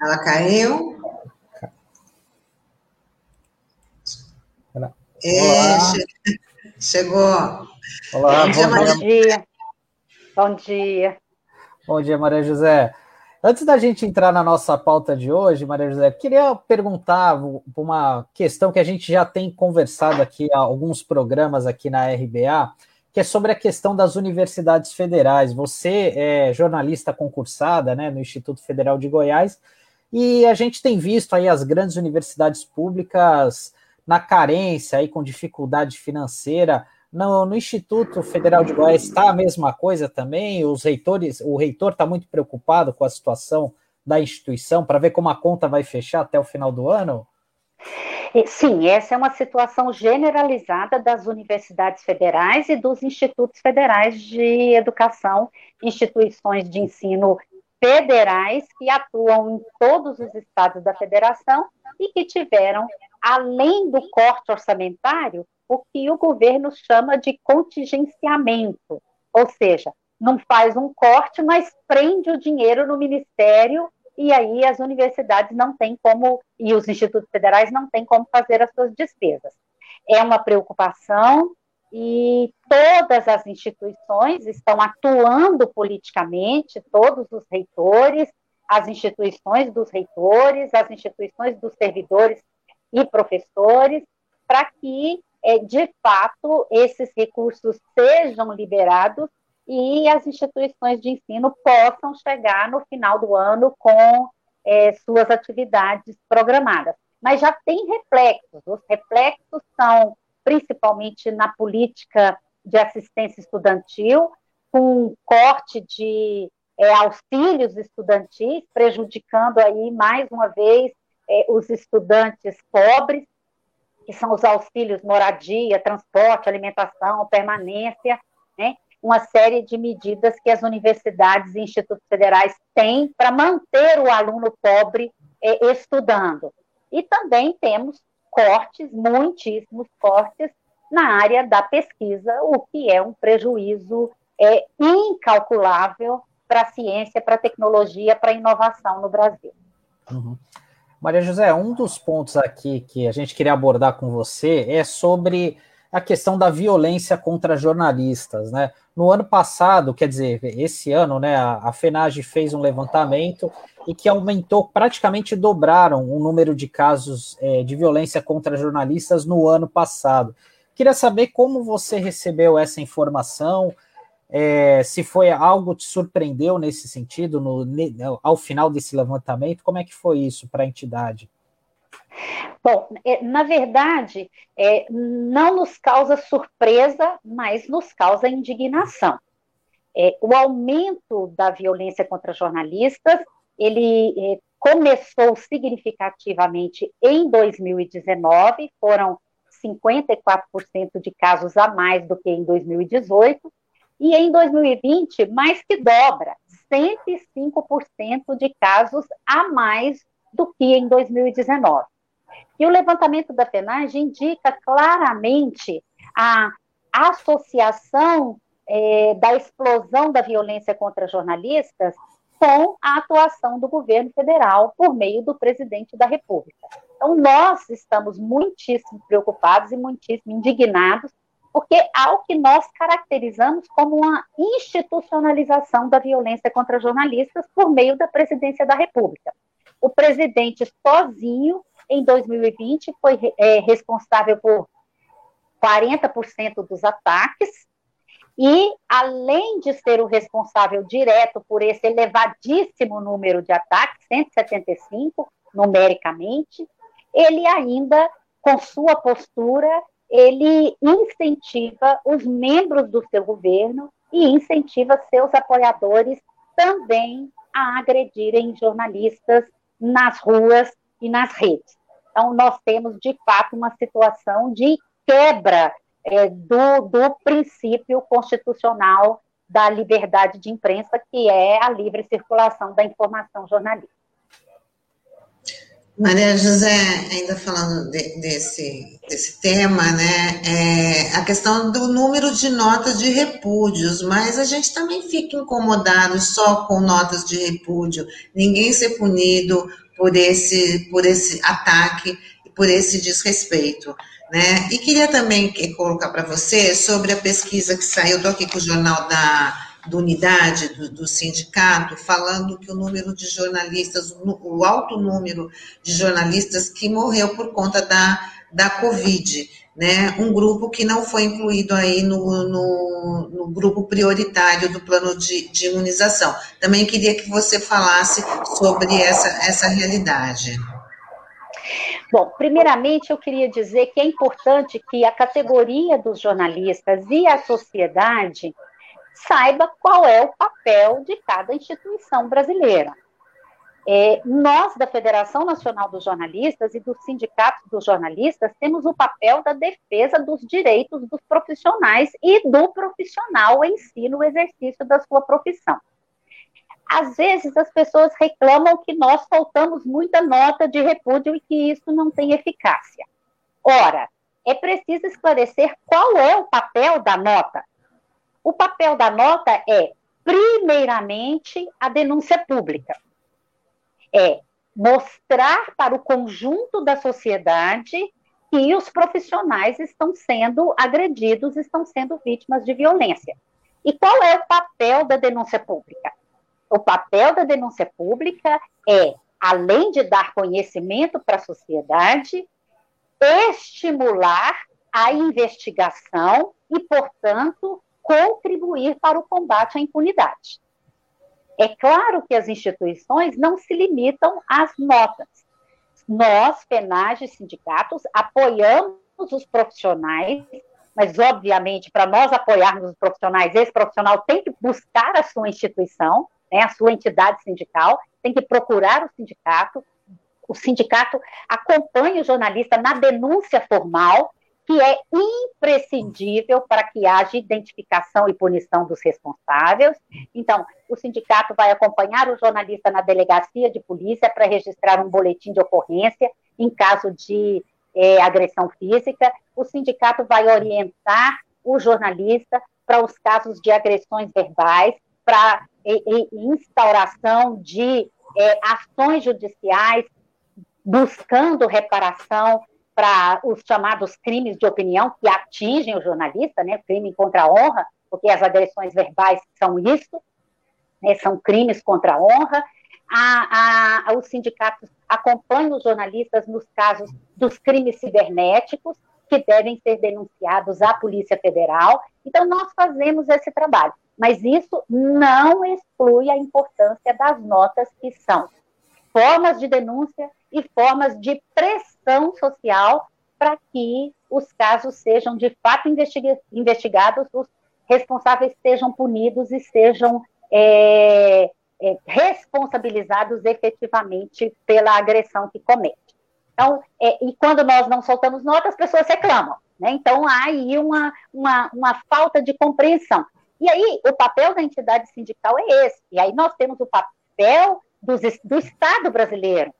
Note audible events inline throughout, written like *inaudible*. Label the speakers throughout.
Speaker 1: Ela caiu? É, chegou.
Speaker 2: Olá, bom, dia, bom dia. Bom dia. Bom dia, Maria José. Antes da gente entrar na nossa pauta de hoje, Maria José, queria perguntar uma questão que a gente já tem conversado aqui há alguns programas aqui na RBA, que é sobre a questão das universidades federais. Você é jornalista concursada né, no Instituto Federal de Goiás, e a gente tem visto aí as grandes universidades públicas na carência, aí com dificuldade financeira. No, no Instituto Federal de Goiás está a mesma coisa também? Os reitores, o reitor está muito preocupado com a situação da instituição para ver como a conta vai fechar até o final do ano?
Speaker 3: Sim, essa é uma situação generalizada das universidades federais e dos institutos federais de educação, instituições de ensino federais que atuam em todos os estados da federação e que tiveram além do corte orçamentário, o que o governo chama de contingenciamento, ou seja, não faz um corte, mas prende o dinheiro no ministério e aí as universidades não têm como, e os institutos federais não têm como fazer as suas despesas. É uma preocupação e todas as instituições estão atuando politicamente, todos os reitores, as instituições dos reitores, as instituições dos servidores e professores, para que, é, de fato, esses recursos sejam liberados e as instituições de ensino possam chegar no final do ano com é, suas atividades programadas. Mas já tem reflexos, os reflexos são principalmente na política de assistência estudantil, com corte de é, auxílios estudantis, prejudicando aí mais uma vez é, os estudantes pobres, que são os auxílios moradia, transporte, alimentação, permanência, né? uma série de medidas que as universidades e institutos federais têm para manter o aluno pobre é, estudando. E também temos cortes, muitíssimos cortes, na área da pesquisa, o que é um prejuízo é, incalculável para a ciência, para a tecnologia, para a inovação no Brasil.
Speaker 2: Uhum. Maria José, um dos pontos aqui que a gente queria abordar com você é sobre a questão da violência contra jornalistas, né? No ano passado, quer dizer, esse ano, né, a, FENAGE fez um levantamento e que aumentou, praticamente dobraram o número de casos é, de violência contra jornalistas no ano passado. Queria saber como você recebeu essa informação, é, se foi algo que te surpreendeu nesse sentido, no, ao final desse levantamento, como é que foi isso para a entidade?
Speaker 3: Bom, é, na verdade, é, não nos causa surpresa, mas nos causa indignação. É, o aumento da violência contra jornalistas, ele é, começou significativamente em 2019, foram 54% de casos a mais do que em 2018, e em 2020, mais que dobra, 105% de casos a mais do que em 2019. E o levantamento da FENAGE indica claramente a associação é, da explosão da violência contra jornalistas com a atuação do governo federal por meio do presidente da República. Então, nós estamos muitíssimo preocupados e muitíssimo indignados porque há o que nós caracterizamos como uma institucionalização da violência contra jornalistas por meio da presidência da República. O presidente sozinho, em 2020, foi é, responsável por 40% dos ataques, e, além de ser o responsável direto por esse elevadíssimo número de ataques, 175 numericamente, ele ainda, com sua postura, ele incentiva os membros do seu governo e incentiva seus apoiadores também a agredirem jornalistas nas ruas e nas redes. Então, nós temos, de fato, uma situação de quebra é, do, do princípio constitucional da liberdade de imprensa, que é a livre circulação da informação jornalística.
Speaker 1: Maria José, ainda falando de, desse, desse tema, né, é a questão do número de notas de repúdios, mas a gente também fica incomodado só com notas de repúdio, ninguém ser punido por esse, por esse ataque e por esse desrespeito. Né? E queria também colocar para você sobre a pesquisa que saiu, estou aqui com o jornal da, do Unidade, do, do, sindicato, falando que o número de jornalistas, o, alto número de jornalistas que morreu por conta da, da Covid, né? Um grupo que não foi incluído aí no, no, no grupo prioritário do plano de, de, imunização. Também queria que você falasse sobre essa, essa realidade.
Speaker 3: Bom, primeiramente eu queria dizer que é importante que a categoria dos jornalistas e a sociedade saiba qual é o papel de cada instituição brasileira. É, nós, da Federação Nacional dos Jornalistas e dos sindicatos dos jornalistas, temos o papel da defesa dos direitos dos profissionais e do profissional em si no exercício da sua profissão. Às vezes as pessoas reclamam que nós faltamos muita nota de repúdio e que isso não tem eficácia. Ora, é preciso esclarecer qual é o papel da nota. O papel da nota é, primeiramente, a denúncia pública. É mostrar para o conjunto da sociedade que os profissionais estão sendo agredidos, estão sendo vítimas de violência. E qual é o papel da denúncia pública? O papel da denúncia pública é, além de dar conhecimento para a sociedade, estimular a investigação e, portanto, contribuir para o combate à impunidade. É claro que as instituições não se limitam às notas. Nós, penais sindicatos, apoiamos os profissionais, mas, obviamente, para nós apoiarmos os profissionais, esse profissional tem que buscar a sua instituição, né, a sua entidade sindical, tem que procurar o sindicato, o sindicato acompanha o jornalista na denúncia formal, que é imprescindível para que haja identificação e punição dos responsáveis. Então, o sindicato vai acompanhar o jornalista na delegacia de polícia para registrar um boletim de ocorrência em caso de é, agressão física. O sindicato vai orientar o jornalista para os casos de agressões verbais, para instauração de é, ações judiciais buscando reparação para os chamados crimes de opinião que atingem o jornalista, né, crime contra a honra, porque as agressões verbais são isso, né, são crimes contra a honra. A, a, os sindicatos acompanham os jornalistas nos casos dos crimes cibernéticos, que devem ser denunciados à Polícia Federal. Então, nós fazemos esse trabalho, mas isso não exclui a importância das notas que são formas de denúncia e formas de pressão social para que os casos sejam de fato investigados, os responsáveis sejam punidos e sejam é, é, responsabilizados efetivamente pela agressão que comete. Então, é, e quando nós não soltamos nota, as pessoas reclamam. Né? Então, há aí uma, uma, uma falta de compreensão. E aí, o papel da entidade sindical é esse. E aí, nós temos o papel do Estado brasileiro,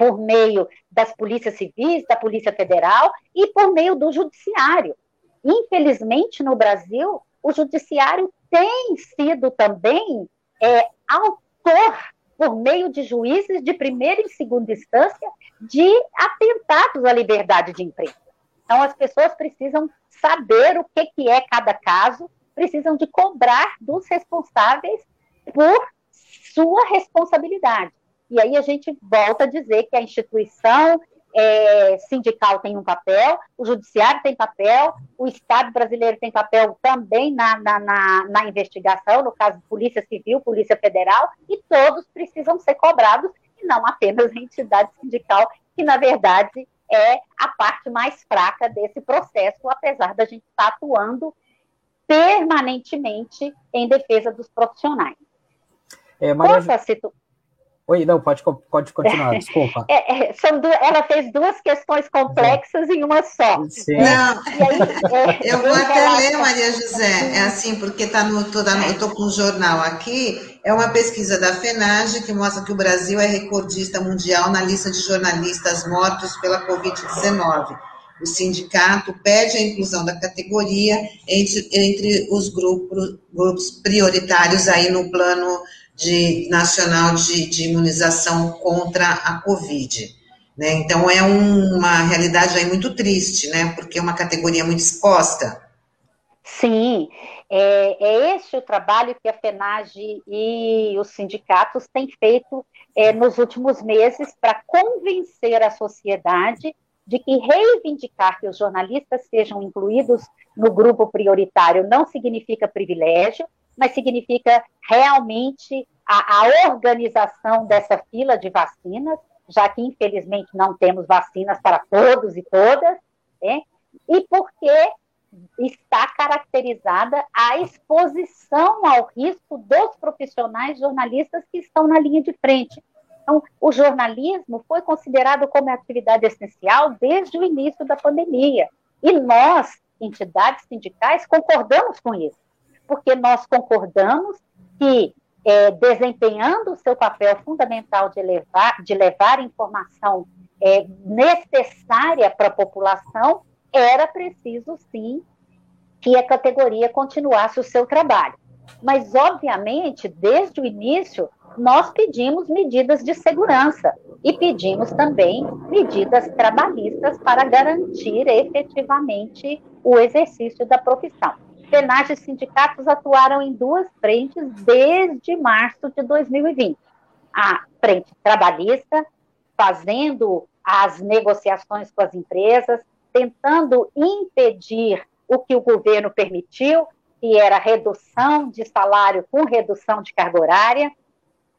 Speaker 3: por meio das polícias civis, da Polícia Federal e por meio do Judiciário. Infelizmente, no Brasil, o Judiciário tem sido também é, autor, por meio de juízes de primeira e segunda instância, de atentados à liberdade de imprensa. Então, as pessoas precisam saber o que, que é cada caso, precisam de cobrar dos responsáveis por sua responsabilidade. E aí a gente volta a dizer que a instituição é, sindical tem um papel, o judiciário tem papel, o Estado brasileiro tem papel também na, na, na, na investigação, no caso Polícia Civil, Polícia Federal, e todos precisam ser cobrados, e não apenas a entidade sindical, que na verdade é a parte mais fraca desse processo, apesar da gente estar atuando permanentemente em defesa dos profissionais.
Speaker 2: É, Maria... Situ... Oi, não, pode, pode continuar, *laughs* desculpa.
Speaker 3: É, é, são duas, ela fez duas questões complexas em uma só.
Speaker 1: Sim. Não, aí, é, eu vou até ler, Maria José, é assim, porque tá no, tô, tá no, eu estou com um jornal aqui, é uma pesquisa da FENAGE que mostra que o Brasil é recordista mundial na lista de jornalistas mortos pela Covid-19. O sindicato pede a inclusão da categoria entre, entre os grupos, grupos prioritários aí no plano de, nacional de, de imunização contra a Covid. Né? Então, é um, uma realidade aí muito triste, né? porque é uma categoria muito exposta.
Speaker 3: Sim, é, é esse o trabalho que a FENAGE e os sindicatos têm feito é, nos últimos meses para convencer a sociedade de que reivindicar que os jornalistas sejam incluídos no grupo prioritário não significa privilégio, mas significa realmente a, a organização dessa fila de vacinas, já que infelizmente não temos vacinas para todos e todas, né? e porque está caracterizada a exposição ao risco dos profissionais jornalistas que estão na linha de frente. Então, o jornalismo foi considerado como atividade essencial desde o início da pandemia. E nós, entidades sindicais, concordamos com isso, porque nós concordamos que, é, desempenhando o seu papel fundamental de levar, de levar informação é, necessária para a população, era preciso, sim, que a categoria continuasse o seu trabalho. Mas, obviamente, desde o início, nós pedimos medidas de segurança e pedimos também medidas trabalhistas para garantir efetivamente o exercício da profissão. Penais e sindicatos atuaram em duas frentes desde março de 2020. A frente trabalhista, fazendo as negociações com as empresas, tentando impedir o que o governo permitiu, que era redução de salário com redução de carga horária,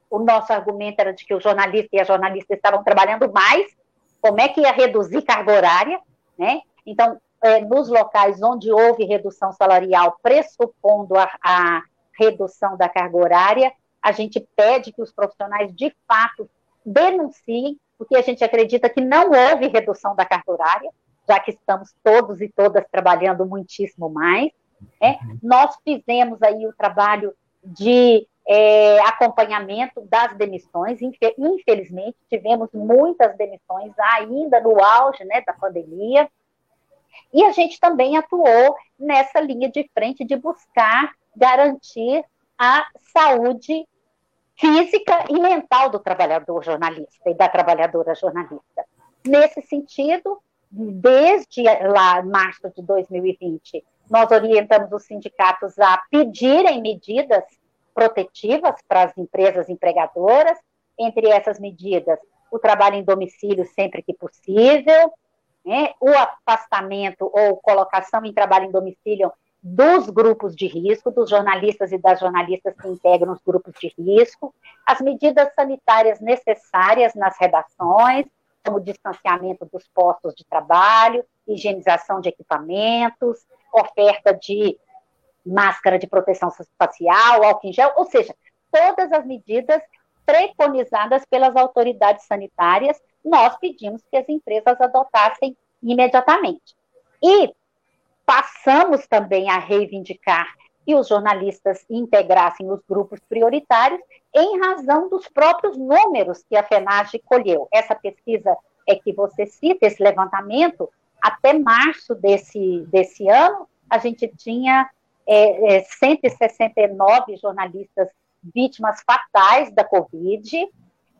Speaker 3: o nosso argumento era de que o jornalista e a jornalista estavam trabalhando mais, como é que ia reduzir carga horária, né? Então, é, nos locais onde houve redução salarial, pressupondo a, a redução da carga horária, a gente pede que os profissionais, de fato, denunciem, porque a gente acredita que não houve redução da carga horária, já que estamos todos e todas trabalhando muitíssimo mais. Né? Nós fizemos aí o trabalho de é, acompanhamento das demissões. Infelizmente, tivemos muitas demissões ainda no auge né, da pandemia. E a gente também atuou nessa linha de frente de buscar garantir a saúde física e mental do trabalhador jornalista e da trabalhadora jornalista. Nesse sentido, desde lá, março de 2020, nós orientamos os sindicatos a pedirem medidas protetivas para as empresas empregadoras, entre essas medidas, o trabalho em domicílio sempre que possível, né, o afastamento ou colocação em trabalho em domicílio dos grupos de risco, dos jornalistas e das jornalistas que integram os grupos de risco, as medidas sanitárias necessárias nas redações, como distanciamento dos postos de trabalho, higienização de equipamentos, oferta de máscara de proteção facial, álcool em gel, ou seja, todas as medidas preconizadas pelas autoridades sanitárias, nós pedimos que as empresas adotassem imediatamente. E passamos também a reivindicar que os jornalistas integrassem os grupos prioritários em razão dos próprios números que a FENAGE colheu. Essa pesquisa é que você cita, esse levantamento, até março desse, desse ano, a gente tinha é, é, 169 jornalistas vítimas fatais da Covid.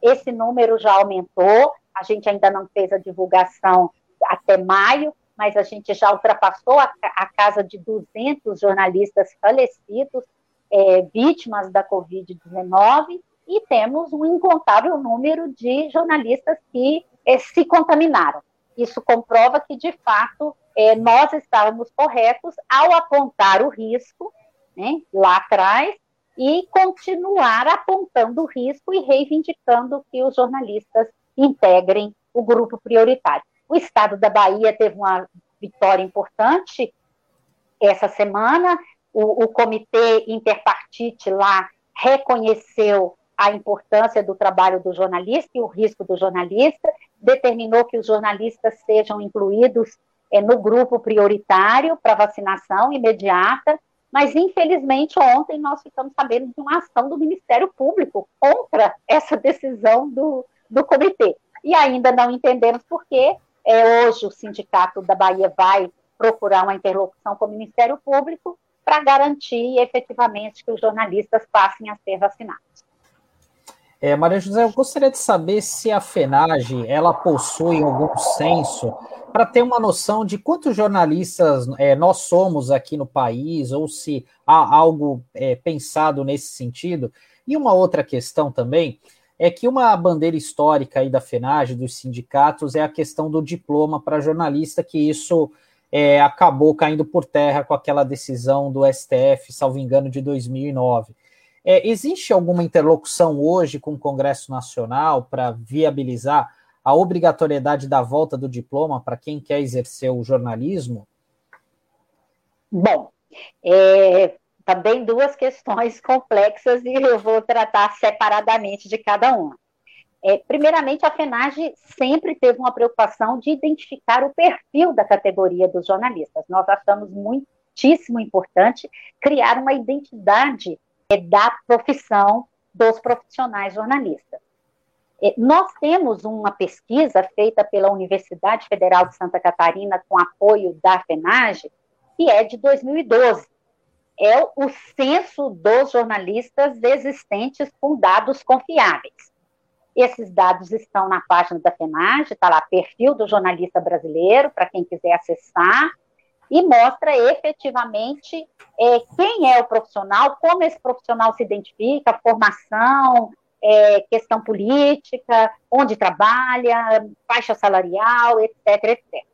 Speaker 3: Esse número já aumentou, a gente ainda não fez a divulgação até maio, mas a gente já ultrapassou a, a casa de 200 jornalistas falecidos, é, vítimas da Covid-19, e temos um incontável número de jornalistas que é, se contaminaram. Isso comprova que, de fato, é, nós estávamos corretos ao apontar o risco né, lá atrás e continuar apontando o risco e reivindicando que os jornalistas integrem o grupo prioritário. O estado da Bahia teve uma vitória importante essa semana. O, o comitê interpartite lá reconheceu a importância do trabalho do jornalista e o risco do jornalista, determinou que os jornalistas sejam incluídos é, no grupo prioritário para vacinação imediata, mas infelizmente ontem nós ficamos sabendo de uma ação do Ministério Público contra essa decisão do, do comitê. E ainda não entendemos por quê. É, hoje o Sindicato da Bahia vai procurar uma interlocução com o Ministério Público para garantir efetivamente que os jornalistas passem a ser vacinados.
Speaker 2: É, Maria José, eu gostaria de saber se a FENAGE ela possui algum censo para ter uma noção de quantos jornalistas é, nós somos aqui no país, ou se há algo é, pensado nesse sentido. E uma outra questão também é que uma bandeira histórica aí da FENAGE, dos sindicatos, é a questão do diploma para jornalista, que isso é, acabou caindo por terra com aquela decisão do STF, salvo engano, de 2009. É, existe alguma interlocução hoje com o Congresso Nacional para viabilizar a obrigatoriedade da volta do diploma para quem quer exercer o jornalismo?
Speaker 3: Bom, é, também duas questões complexas e eu vou tratar separadamente de cada uma. É, primeiramente, a FENAGE sempre teve uma preocupação de identificar o perfil da categoria dos jornalistas. Nós achamos muitíssimo importante criar uma identidade da profissão dos profissionais jornalistas. É, nós temos uma pesquisa feita pela Universidade Federal de Santa Catarina com apoio da FENAGE, que é de 2012. É o censo dos jornalistas existentes com dados confiáveis. Esses dados estão na página da FENAGE, está lá perfil do jornalista brasileiro, para quem quiser acessar, e mostra efetivamente é, quem é o profissional, como esse profissional se identifica, formação, é, questão política, onde trabalha, faixa salarial, etc, etc.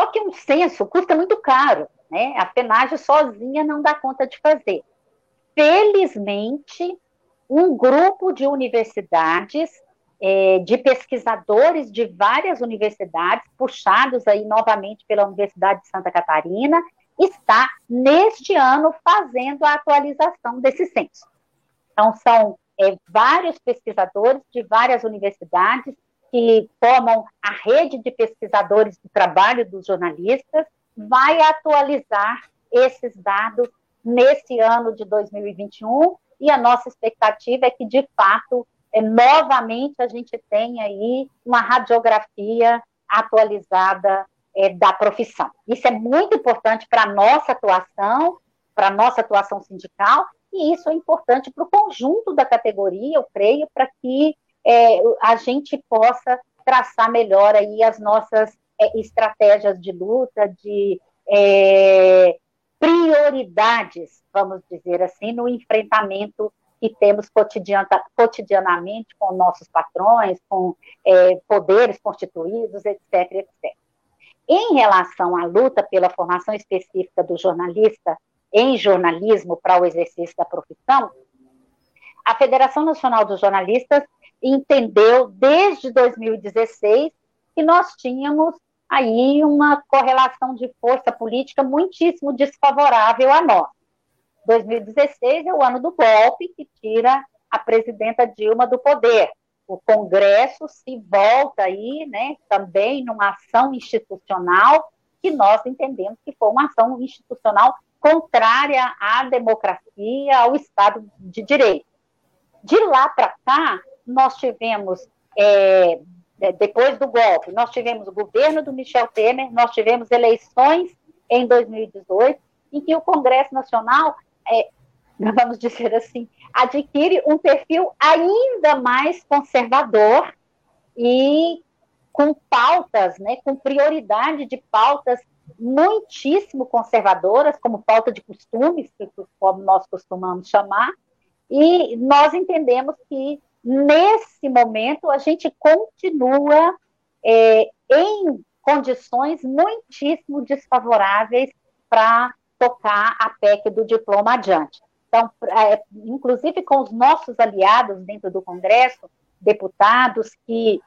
Speaker 3: Só que um censo custa muito caro, né? A penagem sozinha não dá conta de fazer. Felizmente, um grupo de universidades é, de pesquisadores de várias universidades, puxados aí novamente pela Universidade de Santa Catarina, está, neste ano, fazendo a atualização desse censo. Então, são é, vários pesquisadores de várias universidades que formam a rede de pesquisadores do trabalho dos jornalistas, vai atualizar esses dados nesse ano de 2021, e a nossa expectativa é que, de fato, é, novamente a gente tem aí uma radiografia atualizada é, da profissão. Isso é muito importante para a nossa atuação, para a nossa atuação sindical, e isso é importante para o conjunto da categoria, eu creio, para que é, a gente possa traçar melhor aí as nossas é, estratégias de luta, de é, prioridades, vamos dizer assim, no enfrentamento que temos cotidianamente com nossos patrões, com é, poderes constituídos, etc, etc. Em relação à luta pela formação específica do jornalista em jornalismo para o exercício da profissão, a Federação Nacional dos Jornalistas entendeu desde 2016 que nós tínhamos aí uma correlação de força política muitíssimo desfavorável a nós. 2016 é o ano do golpe que tira a presidenta Dilma do poder. O Congresso se volta aí, né, também numa ação institucional que nós entendemos que foi uma ação institucional contrária à democracia, ao Estado de Direito. De lá para cá, nós tivemos, é, é, depois do golpe, nós tivemos o governo do Michel Temer, nós tivemos eleições em 2018, em que o Congresso Nacional é, vamos dizer assim, adquire um perfil ainda mais conservador e com pautas, né, com prioridade de pautas muitíssimo conservadoras, como pauta de costumes, como nós costumamos chamar, e nós entendemos que nesse momento a gente continua é, em condições muitíssimo desfavoráveis para tocar a PEC do diploma adiante. Então, é, inclusive com os nossos aliados dentro do Congresso, deputados que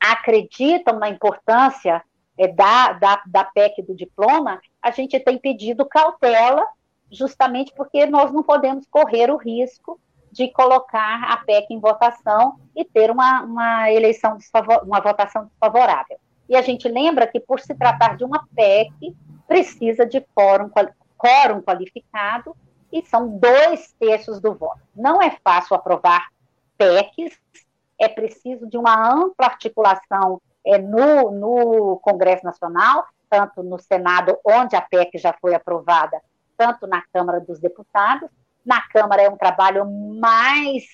Speaker 3: acreditam na importância é, da, da, da PEC do diploma, a gente tem pedido cautela, justamente porque nós não podemos correr o risco de colocar a PEC em votação e ter uma, uma eleição, uma votação desfavorável. E a gente lembra que, por se tratar de uma PEC, precisa de quórum, quórum qualificado e são dois terços do voto. Não é fácil aprovar PECs, é preciso de uma ampla articulação é, no, no Congresso Nacional, tanto no Senado, onde a PEC já foi aprovada, tanto na Câmara dos Deputados. Na Câmara é um trabalho mais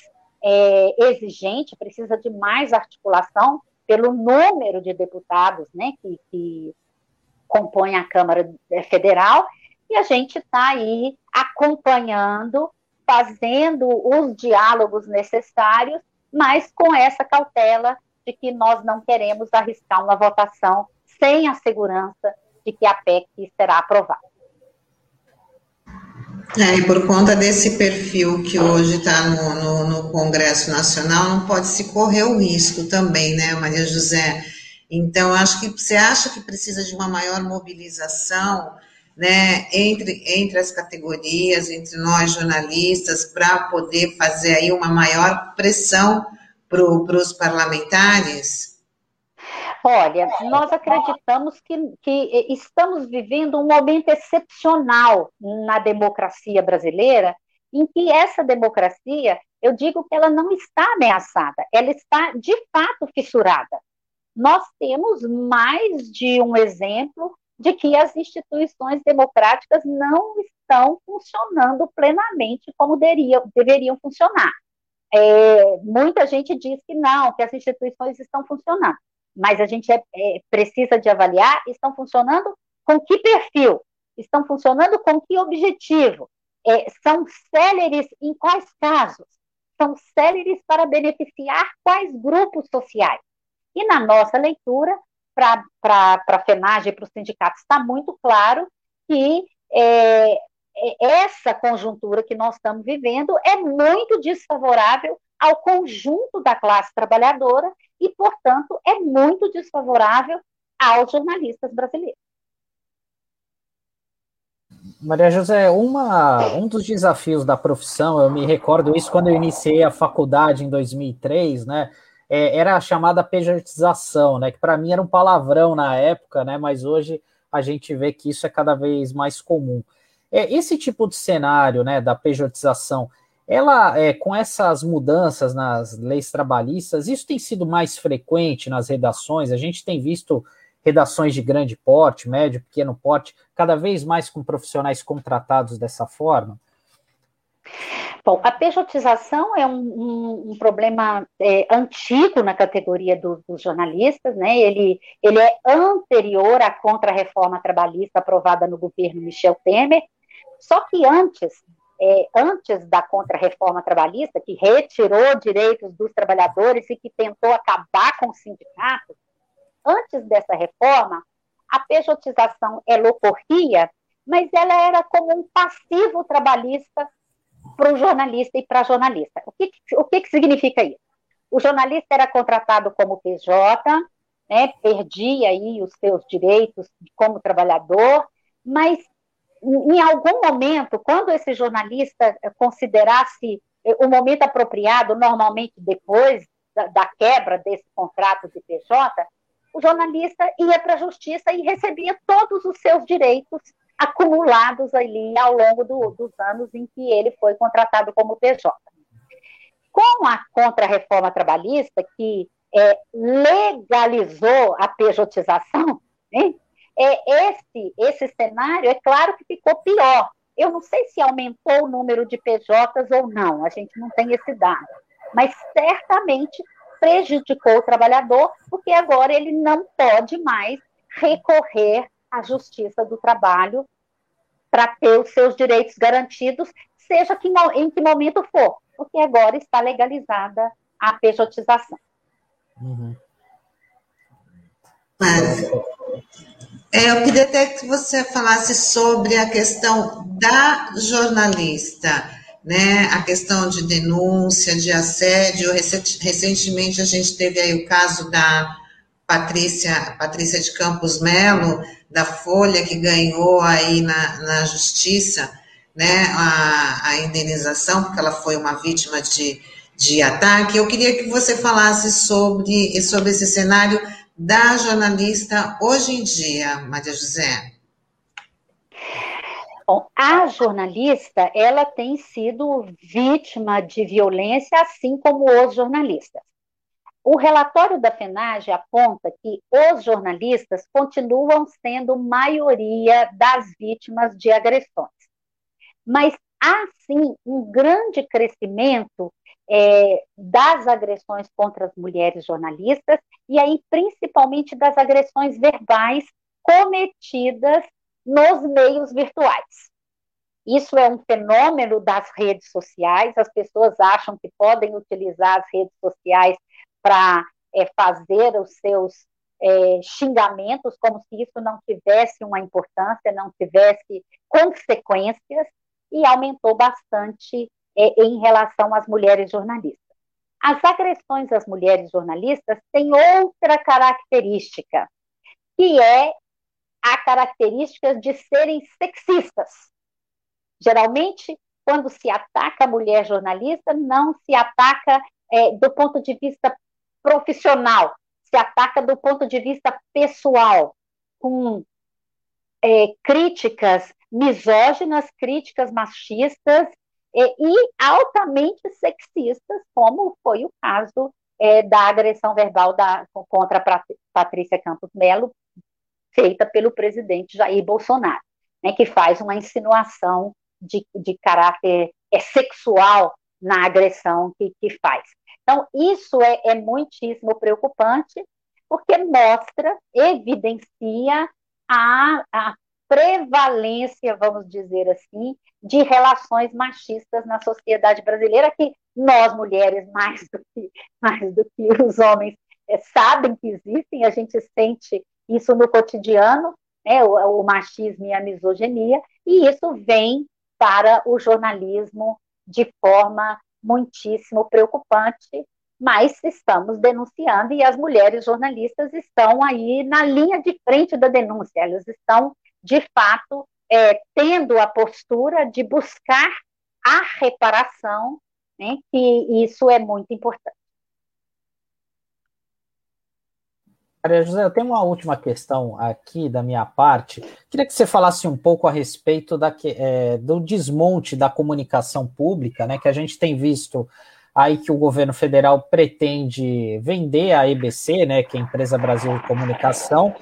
Speaker 3: é, exigente, precisa de mais articulação pelo número de deputados né, que, que compõem a Câmara Federal, e a gente está aí acompanhando, fazendo os diálogos necessários, mas com essa cautela de que nós não queremos arriscar uma votação sem a segurança de que a PEC será aprovada.
Speaker 1: É, e por conta desse perfil que hoje está no, no, no, Congresso Nacional, não pode se correr o risco também, né, Maria José? Então, acho que você acha que precisa de uma maior mobilização, né, entre, entre as categorias, entre nós jornalistas, para poder fazer aí uma maior pressão para os parlamentares?
Speaker 3: Olha, nós acreditamos que, que estamos vivendo um momento excepcional na democracia brasileira, em que essa democracia, eu digo que ela não está ameaçada, ela está de fato fissurada. Nós temos mais de um exemplo de que as instituições democráticas não estão funcionando plenamente como deveriam, funcionar. É, muita gente diz que não, que as instituições estão funcionando mas a gente é, é, precisa de avaliar, estão funcionando com que perfil? Estão funcionando com que objetivo? É, são céleres em quais casos? São céleres para beneficiar quais grupos sociais? E na nossa leitura, para a FENAGE e para os sindicatos, está muito claro que é, é, essa conjuntura que nós estamos vivendo é muito desfavorável ao conjunto da classe trabalhadora e, portanto, é muito desfavorável aos jornalistas brasileiros.
Speaker 2: Maria José, uma, um dos desafios da profissão, eu me recordo isso quando eu iniciei a faculdade em 2003, né? É, era a chamada pejotização, né? Que para mim era um palavrão na época, né? Mas hoje a gente vê que isso é cada vez mais comum. É, esse tipo de cenário, né, da pejotização, ela, é, com essas mudanças nas leis trabalhistas, isso tem sido mais frequente nas redações. A gente tem visto redações de grande porte, médio, pequeno porte, cada vez mais com profissionais contratados dessa forma?
Speaker 3: Bom, a pejotização é um, um, um problema é, antigo na categoria do, dos jornalistas, né? Ele, ele é anterior à contra-reforma trabalhista aprovada no governo Michel Temer. Só que antes é, antes da contra-reforma trabalhista, que retirou direitos dos trabalhadores e que tentou acabar com os sindicatos, antes dessa reforma, a pejotização ela ocorria, mas ela era como um passivo trabalhista para o jornalista e para a jornalista. O que, o que, que significa isso? O jornalista era contratado como PJ, né, perdia aí os seus direitos como trabalhador, mas em algum momento, quando esse jornalista considerasse eh, o momento apropriado, normalmente depois da, da quebra desse contrato de PJ, o jornalista ia para a justiça e recebia todos os seus direitos acumulados ali ao longo do, dos anos em que ele foi contratado como PJ. Com a contra-reforma trabalhista, que é, legalizou a pejotização, né, é, esse, esse cenário, é claro que ficou pior. Eu não sei se aumentou o número de PJs ou não, a gente não tem esse dado, mas certamente prejudicou o trabalhador, porque agora ele não pode mais recorrer à justiça do trabalho para ter os seus direitos garantidos, seja que, em que momento for, porque agora está legalizada a pejotização. Uhum.
Speaker 1: Mas, é, eu queria até que você falasse sobre a questão da jornalista, né? A questão de denúncia, de assédio. Recentemente a gente teve aí o caso da Patrícia, Patrícia de Campos Melo, da Folha, que ganhou aí na, na justiça, né, a, a indenização, porque ela foi uma vítima de, de ataque. Eu queria que você falasse sobre, sobre esse cenário da jornalista hoje em dia, Maria José.
Speaker 3: Bom, a jornalista, ela tem sido vítima de violência, assim como os jornalistas. O relatório da FENAGE aponta que os jornalistas continuam sendo maioria das vítimas de agressões. Mas há, sim, um grande crescimento é, das agressões contra as mulheres jornalistas, e aí principalmente das agressões verbais cometidas nos meios virtuais. Isso é um fenômeno das redes sociais, as pessoas acham que podem utilizar as redes sociais para é, fazer os seus é, xingamentos como se isso não tivesse uma importância, não tivesse consequências, e aumentou bastante é, em relação às mulheres jornalistas. As agressões às mulheres jornalistas têm outra característica, que é a característica de serem sexistas. Geralmente, quando se ataca a mulher jornalista, não se ataca é, do ponto de vista profissional, se ataca do ponto de vista pessoal, com é, críticas misóginas, críticas machistas é, e altamente sexistas, como foi o caso é, da agressão verbal da, contra Patrícia Campos Melo, feita pelo presidente Jair Bolsonaro, né, que faz uma insinuação de, de caráter é, sexual na agressão que, que faz. Então, isso é, é muitíssimo preocupante, porque mostra, evidencia a, a prevalência, vamos dizer assim, de relações machistas na sociedade brasileira, que nós, mulheres, mais do que, mais do que os homens, é, sabem que existem, a gente sente isso no cotidiano, né, o, o machismo e a misoginia, e isso vem para o jornalismo de forma muitíssimo preocupante, mas estamos denunciando e as mulheres jornalistas estão aí na linha de frente da denúncia, elas estão de fato, é, tendo a postura de buscar a reparação, né, que isso é muito importante.
Speaker 2: Maria José, eu tenho uma última questão aqui da minha parte. Queria que você falasse um pouco a respeito da, é, do desmonte da comunicação pública, né? Que a gente tem visto aí que o governo federal pretende vender a EBC, né? Que é a Empresa Brasil de Comunicação,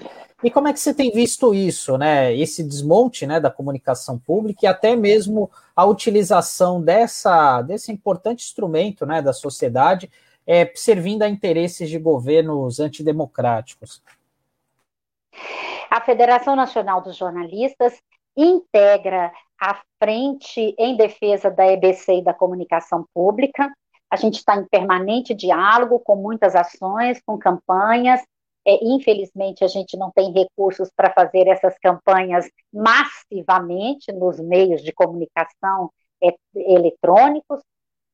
Speaker 2: e como é que você tem visto isso, né? Esse desmonte né, da comunicação pública e até mesmo a utilização dessa, desse importante instrumento né, da sociedade é, servindo a interesses de governos antidemocráticos.
Speaker 3: A Federação Nacional dos Jornalistas integra a frente em defesa da EBC e da comunicação pública. A gente está em permanente diálogo com muitas ações, com campanhas, é, infelizmente, a gente não tem recursos para fazer essas campanhas massivamente nos meios de comunicação é, eletrônicos,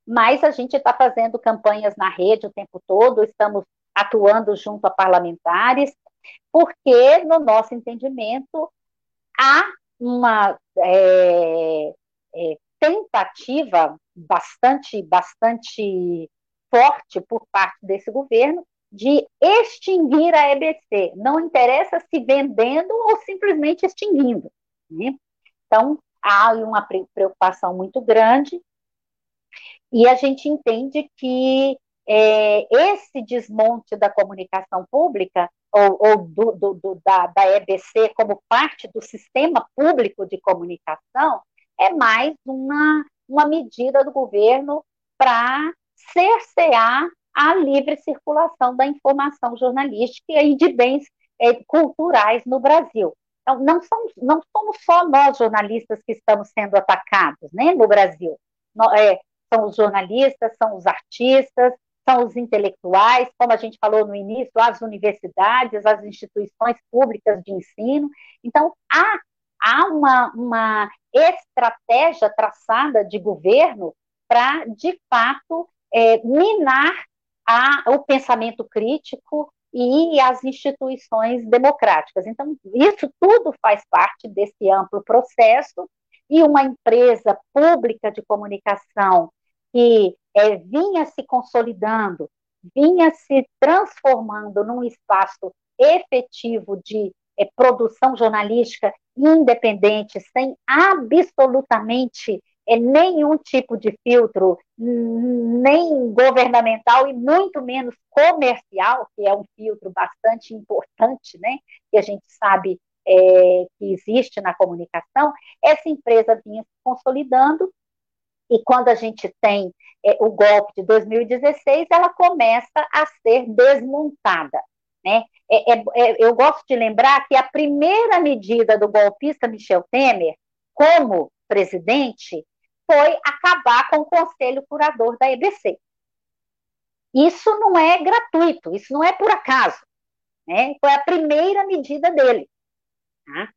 Speaker 3: mas a gente está fazendo campanhas na rede o tempo todo, estamos atuando junto a parlamentares, porque, no nosso entendimento, há uma é, é, tentativa bastante, bastante forte por parte desse governo de extinguir a EBC. Não interessa se vendendo ou simplesmente extinguindo. Né? Então, há uma preocupação muito grande e a gente entende que é, esse desmonte da comunicação pública ou, ou do, do, do, da, da EBC como parte do sistema público de comunicação é mais uma, uma medida do governo para cercear a livre circulação da informação jornalística e de bens é, culturais no Brasil. Então, não não somos só nós jornalistas que estamos sendo atacados né, no Brasil. No, é, são os jornalistas, são os artistas, são os intelectuais, como a gente falou no início, as universidades, as instituições públicas de ensino. Então, há, há uma, uma estratégia traçada de governo para, de fato, é, minar a, o pensamento crítico e as instituições democráticas. Então, isso tudo faz parte desse amplo processo e uma empresa pública de comunicação que é, vinha se consolidando, vinha se transformando num espaço efetivo de é, produção jornalística independente, sem absolutamente é, nenhum tipo de filtro, nem governamental e muito menos comercial, que é um filtro bastante importante, né? Que a gente sabe é, que existe na comunicação, essa empresa vinha se consolidando e quando a gente tem é, o golpe de 2016, ela começa a ser desmontada. Né? É, é, é, eu gosto de lembrar que a primeira medida do golpista Michel Temer, como presidente, foi acabar com o conselho curador da EBC. Isso não é gratuito, isso não é por acaso. Né? Foi a primeira medida dele. Tá?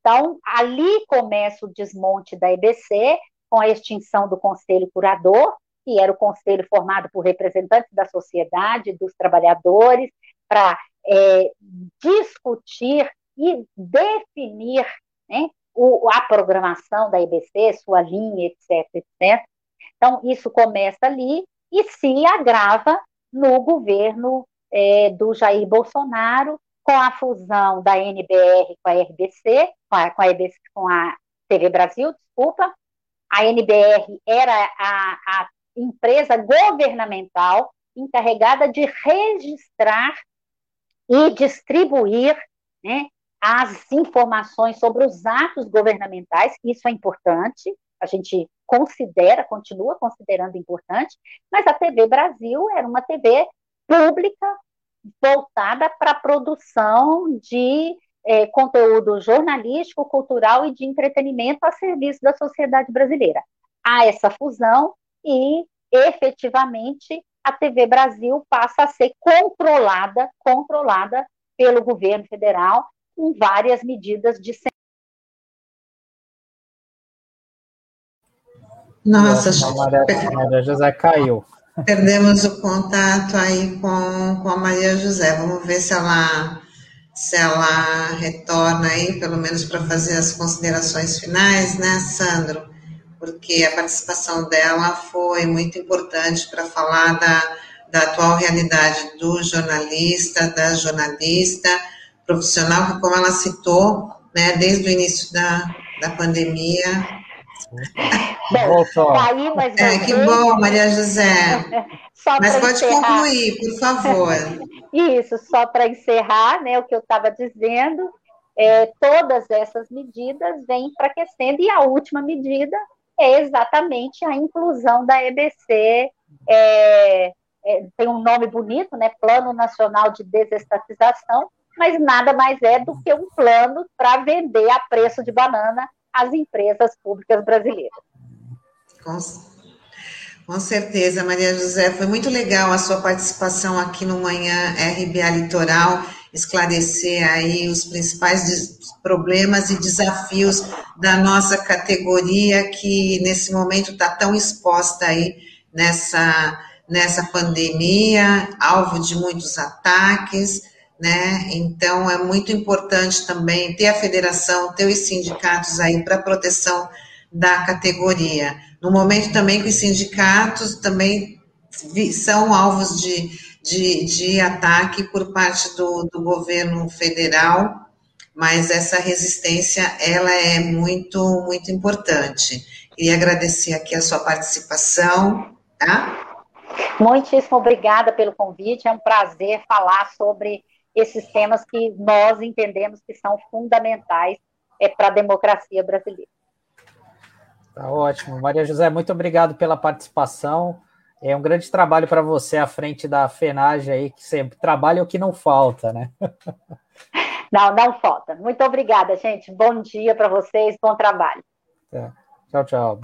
Speaker 3: Então, ali começa o desmonte da EBC, com a extinção do conselho curador, que era o conselho formado por representantes da sociedade, dos trabalhadores, para é, discutir e definir né, o, a programação da IBC, sua linha, etc, etc. Então, isso começa ali e se agrava no governo é, do Jair Bolsonaro, com a fusão da NBR com a RBC, com a, com a, EBC, com a TV Brasil, desculpa. A NBR era a, a empresa governamental encarregada de registrar e distribuir né, as informações sobre os atos governamentais, isso é importante, a gente considera, continua considerando importante, mas a TV Brasil era uma TV pública voltada para a produção de é, conteúdo jornalístico, cultural e de entretenimento a serviço da sociedade brasileira. Há essa fusão e, efetivamente, a TV Brasil passa a ser controlada, controlada pelo governo federal com várias medidas de
Speaker 2: Nossa, a Maria, Maria José caiu.
Speaker 1: Perdemos o contato aí com, com a Maria José. Vamos ver se ela se ela retorna aí, pelo menos para fazer as considerações finais, né, Sandro? Porque a participação dela foi muito importante para falar da, da atual realidade do jornalista, da jornalista, profissional, que como ela citou, né, desde o início da, da pandemia.
Speaker 3: Bom, aí, mas
Speaker 1: é, que bom, Maria José. *laughs* mas pode encerrar. concluir, por favor. *laughs*
Speaker 3: Isso, só para encerrar, né, o que eu estava dizendo, é, todas essas medidas vêm enfraquecendo, e a última medida é exatamente a inclusão da EBC, é, é, tem um nome bonito, né, Plano Nacional de Desestatização, mas nada mais é do que um plano para vender a preço de banana às empresas públicas brasileiras.
Speaker 1: Com, com certeza, Maria José, foi muito legal a sua participação aqui no Manhã RBA Litoral, esclarecer aí os principais problemas e desafios da nossa categoria que nesse momento está tão exposta aí nessa, nessa pandemia, alvo de muitos ataques, né? Então é muito importante também ter a federação, ter os sindicatos aí para proteção da categoria. No momento também que os sindicatos também são alvos de, de, de ataque por parte do, do governo federal, mas essa resistência ela é muito muito importante. Queria agradecer aqui a sua participação, tá?
Speaker 3: Muitíssimo obrigada pelo convite, é um prazer falar sobre esses temas que nós entendemos que são fundamentais é, para a democracia brasileira.
Speaker 2: Tá ótimo. Maria José, muito obrigado pela participação. É um grande trabalho para você à frente da FENAGE aí, que sempre trabalha o que não falta, né? *laughs*
Speaker 3: Não, não falta. Muito obrigada, gente. Bom dia para vocês, bom trabalho.
Speaker 2: Tá. Tchau, tchau.